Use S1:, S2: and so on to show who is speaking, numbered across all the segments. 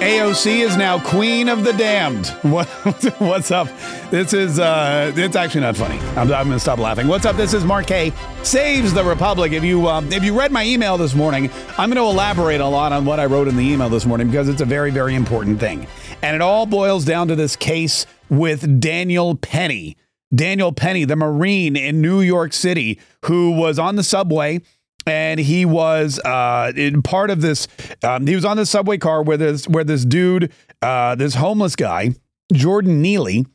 S1: AOC is now queen of the damned. What, what's up? This is, uh, it's actually not funny. I'm, I'm going to stop laughing. What's up? This is Mark Kaye Saves the Republic. If you, um, if you read my email this morning, I'm going to elaborate a lot on what I wrote in the email this morning because it's a very, very important thing. And it all boils down to this case with Daniel Penny. Daniel Penny, the Marine in New York City, who was on the subway and he was uh, in part of this. Um, he was on the subway car where this where this dude, uh, this homeless guy, Jordan Neely,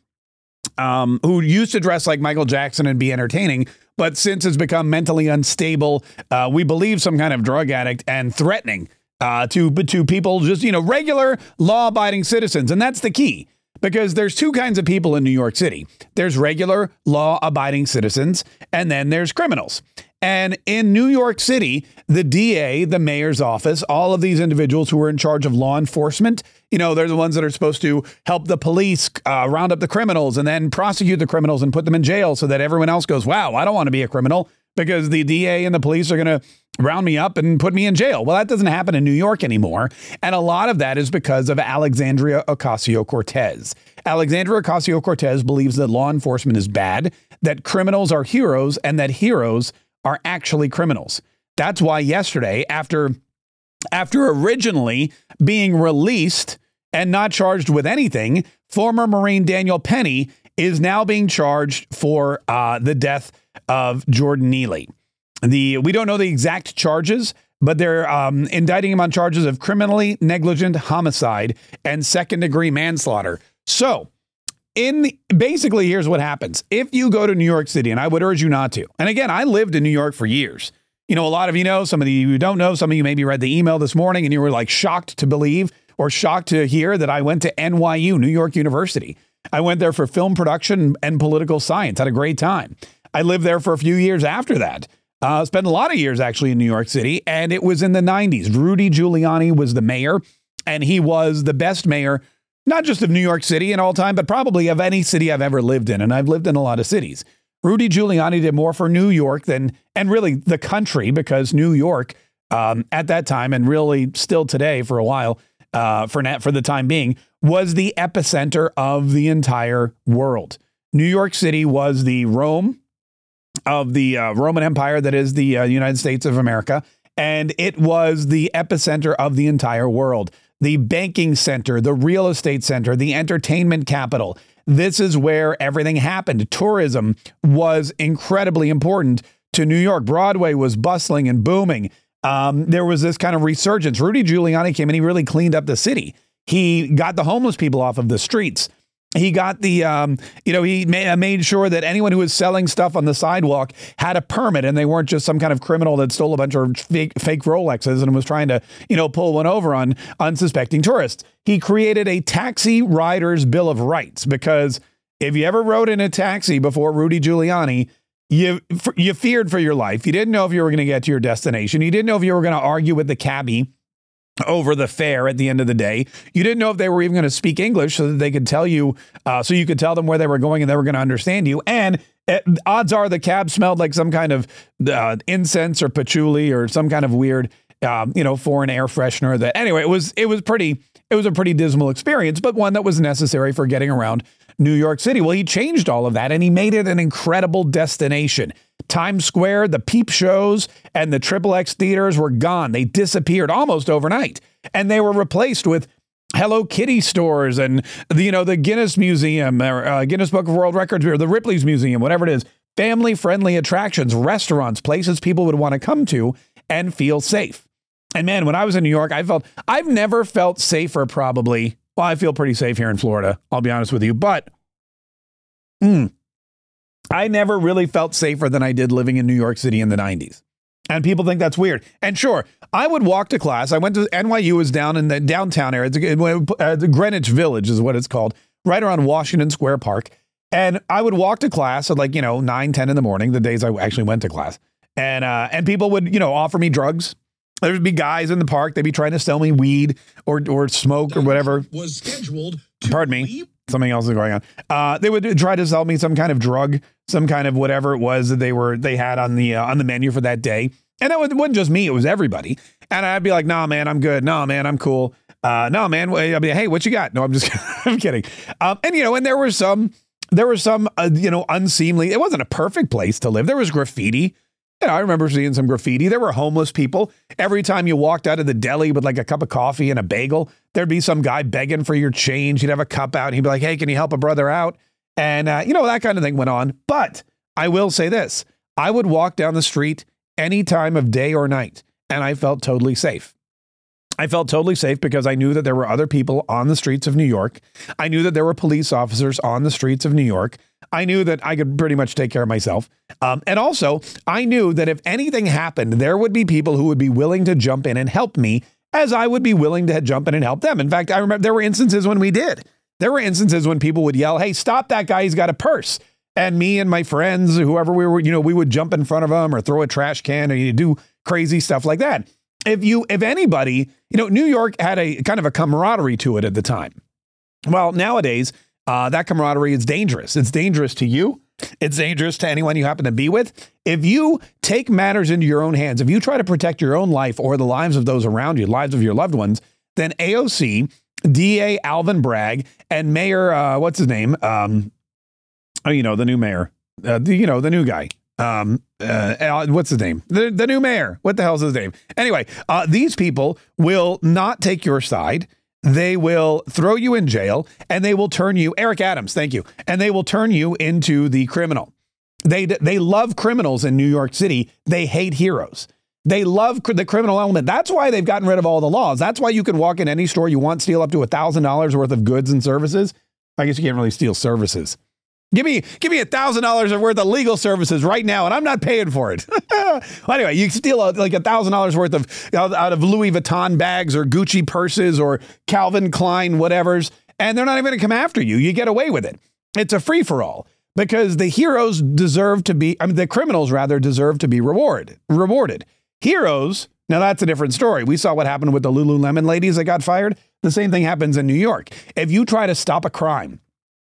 S1: um, who used to dress like Michael Jackson and be entertaining, but since has become mentally unstable, uh, we believe some kind of drug addict and threatening uh, to to people, just you know, regular law abiding citizens, and that's the key. Because there's two kinds of people in New York City. There's regular law abiding citizens, and then there's criminals. And in New York City, the DA, the mayor's office, all of these individuals who are in charge of law enforcement, you know, they're the ones that are supposed to help the police uh, round up the criminals and then prosecute the criminals and put them in jail so that everyone else goes, wow, I don't want to be a criminal because the DA and the police are going to round me up and put me in jail. Well, that doesn't happen in New York anymore. And a lot of that is because of Alexandria Ocasio Cortez. Alexandria Ocasio Cortez believes that law enforcement is bad, that criminals are heroes, and that heroes are actually criminals. That's why yesterday, after after originally being released and not charged with anything, former Marine Daniel Penny is now being charged for uh, the death of Jordan Neely. The we don't know the exact charges, but they're um, indicting him on charges of criminally negligent homicide and second degree manslaughter. So in the, basically here's what happens. If you go to new york city and i would urge you not to and again i lived in new york for years. You know a lot of you know some of you don't know some of you maybe read the email this morning and you were like shocked to believe or shocked to hear that i went to nyu new york university. I went there for film production and political science had a great time. I lived there for a few years after that. Uh, spent a lot of years actually in new york city and it was in the 90s rudy giuliani was the mayor and he was the best mayor not just of New York City in all time, but probably of any city I've ever lived in. And I've lived in a lot of cities. Rudy Giuliani did more for New York than, and really the country, because New York um, at that time, and really still today for a while, uh, for, for the time being, was the epicenter of the entire world. New York City was the Rome of the uh, Roman Empire that is the uh, United States of America, and it was the epicenter of the entire world the banking center, the real estate center, the entertainment capital. This is where everything happened. Tourism was incredibly important to New York. Broadway was bustling and booming. Um, there was this kind of resurgence. Rudy Giuliani came and he really cleaned up the city. He got the homeless people off of the streets he got the um, you know he ma- made sure that anyone who was selling stuff on the sidewalk had a permit and they weren't just some kind of criminal that stole a bunch of fake, fake rolexes and was trying to you know pull one over on unsuspecting tourists. He created a taxi riders bill of rights because if you ever rode in a taxi before rudy giuliani you you feared for your life. You didn't know if you were going to get to your destination. You didn't know if you were going to argue with the cabbie over the fare at the end of the day. You didn't know if they were even going to speak English so that they could tell you, uh, so you could tell them where they were going and they were going to understand you. And it, uh, odds are the cab smelled like some kind of uh, incense or patchouli or some kind of weird, um, you know, foreign air freshener. That anyway, it was it was pretty. It was a pretty dismal experience, but one that was necessary for getting around New York City. Well, he changed all of that and he made it an incredible destination. Times Square, the peep shows, and the Triple X theaters were gone. They disappeared almost overnight. And they were replaced with Hello Kitty stores and the, you know the Guinness Museum or uh, Guinness Book of World Records or the Ripley's Museum, whatever it is. Family friendly attractions, restaurants, places people would want to come to and feel safe. And man, when I was in New York, I felt I've never felt safer. Probably, well, I feel pretty safe here in Florida. I'll be honest with you, but. Mm, I never really felt safer than I did living in New York City in the 90s. And people think that's weird. And sure, I would walk to class. I went to NYU was down in the downtown area. It's, uh, the Greenwich Village is what it's called, right around Washington Square Park. And I would walk to class at like, you know, 9, 10 in the morning, the days I actually went to class. And uh, and people would, you know, offer me drugs. There would be guys in the park. They'd be trying to sell me weed or or smoke or whatever.
S2: Was scheduled.
S1: Pardon me something else is going on. Uh, they would try to sell me some kind of drug, some kind of whatever it was that they were they had on the uh, on the menu for that day. And it wasn't just me; it was everybody. And I'd be like, "Nah, man, I'm good. Nah, man, I'm cool." Uh, no, man. I mean, hey, what you got? No, I'm just I'm kidding. Um, and you know, and there were some there was some uh, you know unseemly. It wasn't a perfect place to live. There was graffiti. You know, I remember seeing some graffiti. There were homeless people. Every time you walked out of the deli with like a cup of coffee and a bagel, there'd be some guy begging for your change. He'd have a cup out and he'd be like, "Hey, can you help a brother out?" And uh, you know that kind of thing went on. But I will say this: I would walk down the street any time of day or night, and I felt totally safe. I felt totally safe because I knew that there were other people on the streets of New York. I knew that there were police officers on the streets of New York. I knew that I could pretty much take care of myself. Um, and also, I knew that if anything happened, there would be people who would be willing to jump in and help me, as I would be willing to jump in and help them. In fact, I remember there were instances when we did. There were instances when people would yell, Hey, stop that guy. He's got a purse. And me and my friends, whoever we were, you know, we would jump in front of them or throw a trash can or you do crazy stuff like that if you if anybody, you know, New York had a kind of a camaraderie to it at the time. Well, nowadays, uh, that camaraderie is dangerous. It's dangerous to you. It's dangerous to anyone you happen to be with. If you take matters into your own hands, if you try to protect your own life or the lives of those around you, lives of your loved ones, then AOC, DA Alvin Bragg, and Mayor, uh, what's his name? Um, oh, you know, the new mayor, uh, the, you know, the new guy, um, uh, what's his name? The, the new mayor. What the hell's his name? Anyway, uh, these people will not take your side. They will throw you in jail and they will turn you, Eric Adams, thank you, and they will turn you into the criminal. They, they love criminals in New York City. They hate heroes. They love the criminal element. That's why they've gotten rid of all the laws. That's why you can walk in any store you want, steal up to $1,000 worth of goods and services. I guess you can't really steal services. Give me give me a thousand dollars worth of legal services right now, and I'm not paying for it. well, anyway, you steal a, like a thousand dollars worth of out of Louis Vuitton bags or Gucci purses or Calvin Klein whatever's, and they're not even going to come after you. You get away with it. It's a free for all because the heroes deserve to be. I mean, the criminals rather deserve to be rewarded. Rewarded heroes. Now that's a different story. We saw what happened with the Lululemon ladies that got fired. The same thing happens in New York. If you try to stop a crime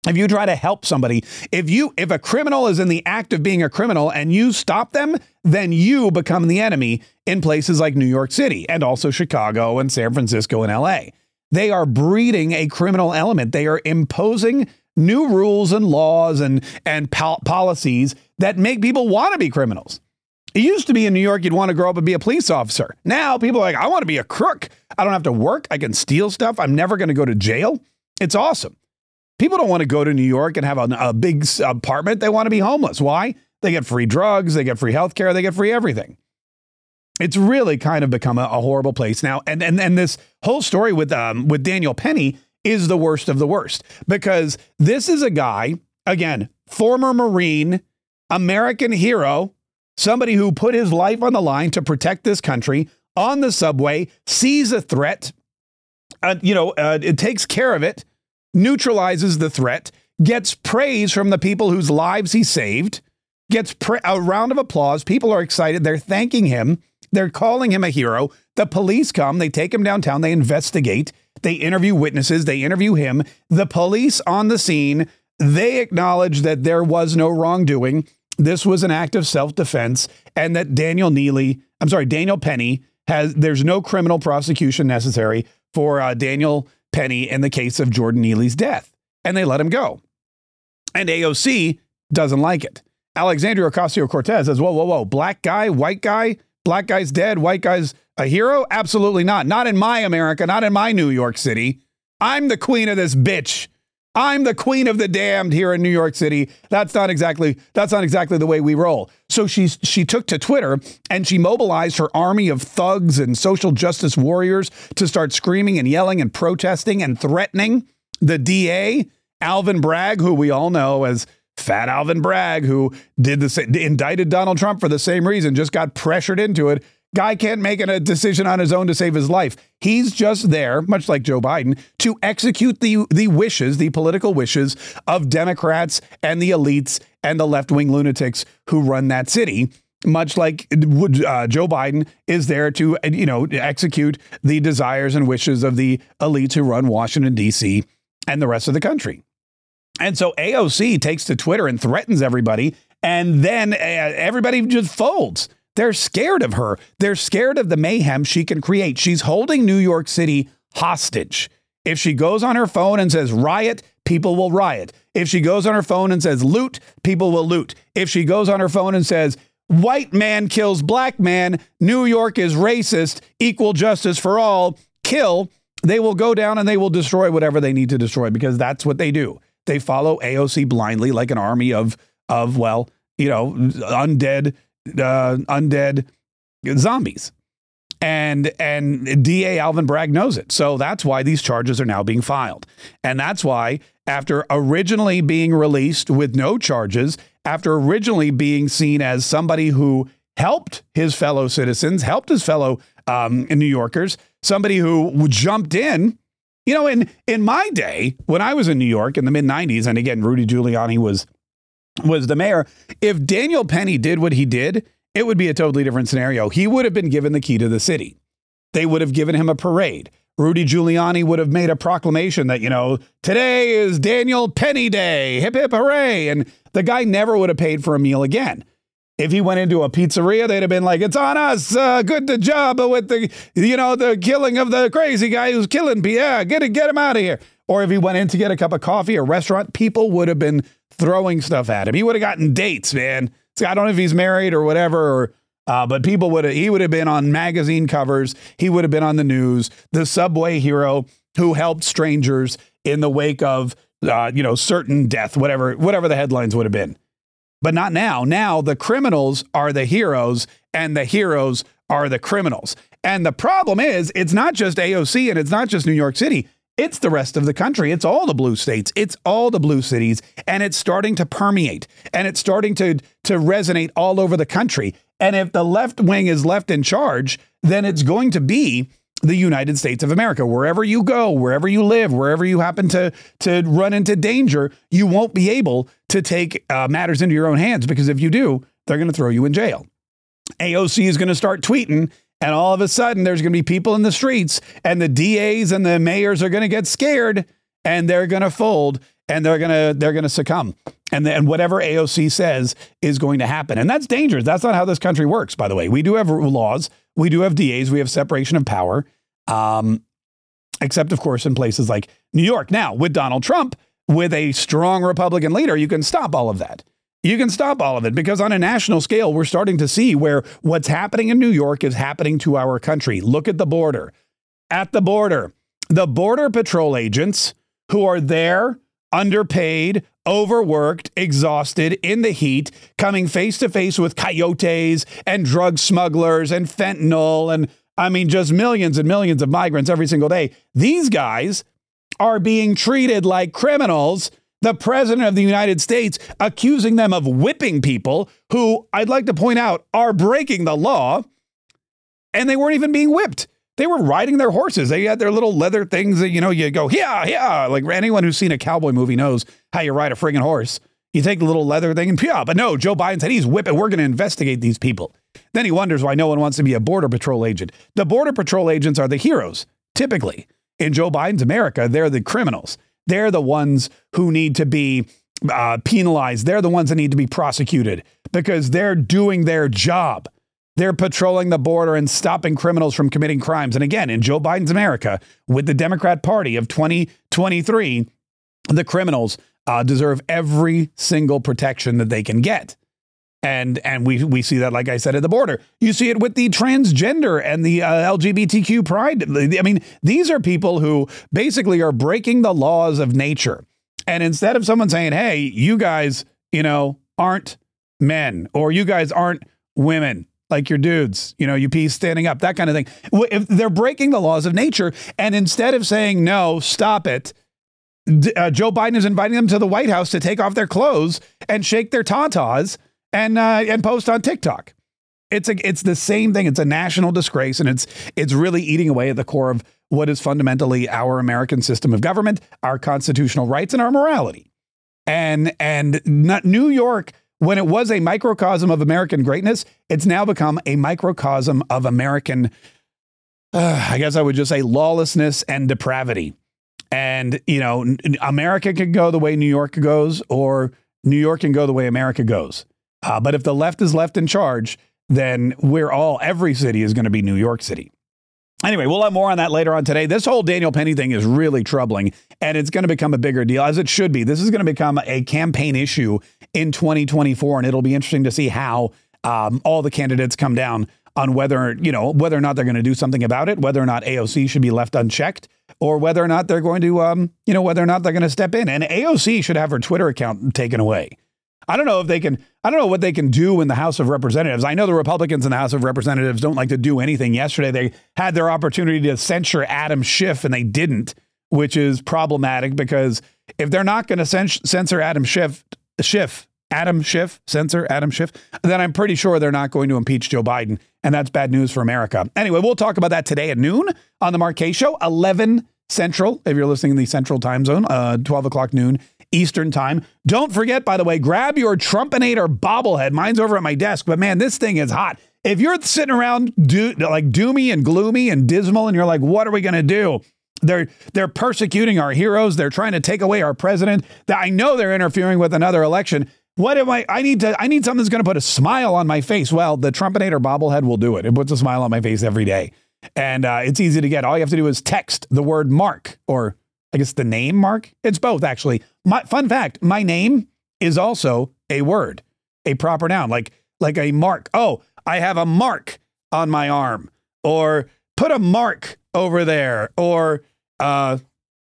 S1: if you try to help somebody if you if a criminal is in the act of being a criminal and you stop them then you become the enemy in places like New York City and also Chicago and San Francisco and LA they are breeding a criminal element they are imposing new rules and laws and and pol- policies that make people want to be criminals it used to be in New York, you'd want to grow up and be a police officer. Now people are like, I want to be a crook. I don't have to work. I can steal stuff. I'm never going to go to jail. It's awesome. People don't want to go to New York and have a, a big apartment. They want to be homeless. Why? They get free drugs, they get free health care, they get free everything. It's really kind of become a, a, horrible place now. And, and, and this whole story with, um, with Daniel Penny is the worst of the worst because this is a guy, again, former Marine, American hero, somebody who put his life on the line to protect this country on the subway, sees a threat, uh, you know, uh, it takes care of it neutralizes the threat, gets praise from the people whose lives he saved, gets pra- a round of applause. People are excited. They're thanking him. They're calling him a hero. The police come, they take him downtown, they investigate, they interview witnesses, they interview him. The police on the scene, they acknowledge that there was no wrongdoing. This was an act of self defense, and that Daniel Neely, I'm sorry, Daniel Penny, has there's no criminal prosecution necessary for uh, Daniel Penny in the case of Jordan Neely's death, and they let him go. And AOC doesn't like it. Alexandria Ocasio Cortez says, Whoa, whoa, whoa, black guy, white guy, black guy's dead, white guy's a hero? Absolutely not. Not in my America, not in my New York City. I'm the queen of this bitch. I'm the queen of the damned here in New York City. That's not exactly that's not exactly the way we roll. So she's she took to Twitter and she mobilized her army of thugs and social justice warriors to start screaming and yelling and protesting and threatening the DA Alvin Bragg, who we all know as Fat Alvin Bragg, who did the indicted Donald Trump for the same reason, just got pressured into it Guy can't make a decision on his own to save his life. He's just there, much like Joe Biden, to execute the, the wishes, the political wishes of Democrats and the elites and the left wing lunatics who run that city much like uh, Joe Biden is there to, you know, execute the desires and wishes of the elites who run Washington, D.C. and the rest of the country. And so AOC takes to Twitter and threatens everybody, and then uh, everybody just folds. They're scared of her. They're scared of the mayhem she can create. She's holding New York City hostage. If she goes on her phone and says riot, people will riot. If she goes on her phone and says loot, people will loot. If she goes on her phone and says white man kills black man, New York is racist, equal justice for all, kill, they will go down and they will destroy whatever they need to destroy because that's what they do. They follow AOC blindly like an army of of well, you know, undead uh, undead zombies. And and DA Alvin Bragg knows it. So that's why these charges are now being filed. And that's why after originally being released with no charges, after originally being seen as somebody who helped his fellow citizens, helped his fellow um, New Yorkers, somebody who jumped in. You know, in in my day when I was in New York in the mid '90s, and again, Rudy Giuliani was was the mayor. If Daniel Penny did what he did, it would be a totally different scenario. He would have been given the key to the city. They would have given him a parade. Rudy Giuliani would have made a proclamation that, you know, today is Daniel Penny Day, hip hip hooray. And the guy never would have paid for a meal again. If he went into a pizzeria, they'd have been like, "It's on us. Uh, good job with the, you know, the killing of the crazy guy who's killing. Yeah, get it, get him out of here." Or if he went in to get a cup of coffee, a restaurant, people would have been throwing stuff at him. He would have gotten dates, man. I don't know if he's married or whatever, or uh, but people would have he would have been on magazine covers. He would have been on the news. The subway hero who helped strangers in the wake of uh, you know certain death, whatever whatever the headlines would have been. But not now. Now the criminals are the heroes, and the heroes are the criminals. And the problem is, it's not just AOC and it's not just New York City. It's the rest of the country. It's all the blue states. It's all the blue cities. And it's starting to permeate and it's starting to, to resonate all over the country. And if the left wing is left in charge, then it's going to be the United States of America. Wherever you go, wherever you live, wherever you happen to, to run into danger, you won't be able to take uh, matters into your own hands because if you do, they're going to throw you in jail. AOC is going to start tweeting and all of a sudden, there's going to be people in the streets, and the DAs and the mayors are going to get scared, and they're going to fold, and they're going to they're going to succumb, and then whatever AOC says is going to happen, and that's dangerous. That's not how this country works. By the way, we do have laws, we do have DAs, we have separation of power, um, except of course in places like New York. Now with Donald Trump, with a strong Republican leader, you can stop all of that. You can stop all of it because on a national scale, we're starting to see where what's happening in New York is happening to our country. Look at the border. At the border, the Border Patrol agents who are there, underpaid, overworked, exhausted, in the heat, coming face to face with coyotes and drug smugglers and fentanyl and I mean, just millions and millions of migrants every single day. These guys are being treated like criminals the president of the United States accusing them of whipping people who I'd like to point out are breaking the law and they weren't even being whipped. They were riding their horses. They had their little leather things that, you know, you go, yeah, yeah. Like anyone who's seen a cowboy movie knows how you ride a friggin' horse. You take the little leather thing and yeah, but no, Joe Biden said he's whipping. We're going to investigate these people. Then he wonders why no one wants to be a Border Patrol agent. The Border Patrol agents are the heroes, typically. In Joe Biden's America, they're the criminals. They're the ones who need to be uh, penalized. They're the ones that need to be prosecuted because they're doing their job. They're patrolling the border and stopping criminals from committing crimes. And again, in Joe Biden's America, with the Democrat Party of 2023, the criminals uh, deserve every single protection that they can get and and we we see that like I said at the border. You see it with the transgender and the uh, LGBTQ pride. I mean, these are people who basically are breaking the laws of nature. And instead of someone saying, "Hey, you guys, you know, aren't men or you guys aren't women, like your dudes, you know, you peace standing up, that kind of thing." If they're breaking the laws of nature and instead of saying, "No, stop it," uh, Joe Biden is inviting them to the White House to take off their clothes and shake their tatas and uh, and post on TikTok. It's a it's the same thing. It's a national disgrace, and it's it's really eating away at the core of what is fundamentally our American system of government, our constitutional rights, and our morality. And and New York, when it was a microcosm of American greatness, it's now become a microcosm of American. Uh, I guess I would just say lawlessness and depravity. And you know, America can go the way New York goes, or New York can go the way America goes. Uh, but if the left is left in charge, then we're all, every city is going to be New York City. Anyway, we'll have more on that later on today. This whole Daniel Penny thing is really troubling, and it's going to become a bigger deal, as it should be. This is going to become a campaign issue in 2024, and it'll be interesting to see how um, all the candidates come down on whether you know whether or not they're going to do something about it, whether or not AOC should be left unchecked, or whether or not they're going to um, you know whether or not they're going to step in. And AOC should have her Twitter account taken away. I don't know if they can. I don't know what they can do in the House of Representatives. I know the Republicans in the House of Representatives don't like to do anything. Yesterday, they had their opportunity to censure Adam Schiff, and they didn't, which is problematic because if they're not going to censor Adam Schiff, Schiff, Adam Schiff, censor Adam Schiff, then I'm pretty sure they're not going to impeach Joe Biden, and that's bad news for America. Anyway, we'll talk about that today at noon on the Mark Kaye Show, 11 Central, if you're listening in the Central Time Zone, uh, 12 o'clock noon Eastern Time. Don't forget, by the way, grab your Trumpinator bobblehead. Mine's over at my desk, but man, this thing is hot. If you're sitting around do, like doomy and gloomy and dismal, and you're like, what are we going to do? They're they're persecuting our heroes. They're trying to take away our president. I know they're interfering with another election. What am I? I need to. I need something that's going to put a smile on my face. Well, the Trumpinator bobblehead will do it. It puts a smile on my face every day, and uh, it's easy to get. All you have to do is text the word Mark or I guess the name Mark. It's both actually. My fun fact: my name is also a word, a proper noun, like like a mark. Oh, I have a mark on my arm, or put a mark over there, or uh,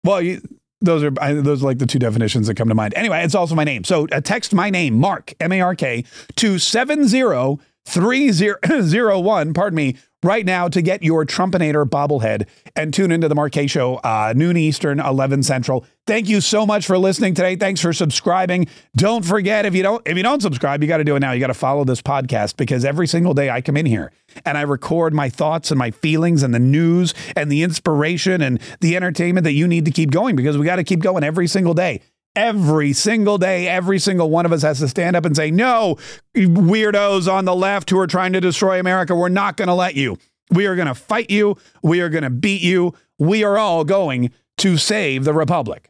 S1: well, you, those are those are like the two definitions that come to mind. Anyway, it's also my name. So uh, text my name, Mark M A R K, to seven zero three zero zero one. Pardon me right now to get your Trumpinator bobblehead and tune into the Mark Kaye Show, uh, noon Eastern, 11 Central. Thank you so much for listening today. Thanks for subscribing. Don't forget if you don't if you don't subscribe, you got to do it now. You got to follow this podcast because every single day I come in here and I record my thoughts and my feelings and the news and the inspiration and the entertainment that you need to keep going because we got to keep going every single day every single day, every single one of us has to stand up and say, no, weirdos on the left who are trying to destroy America, we're not going to let you. We are going to fight you. We are going to beat you. We are all going to save the Republic.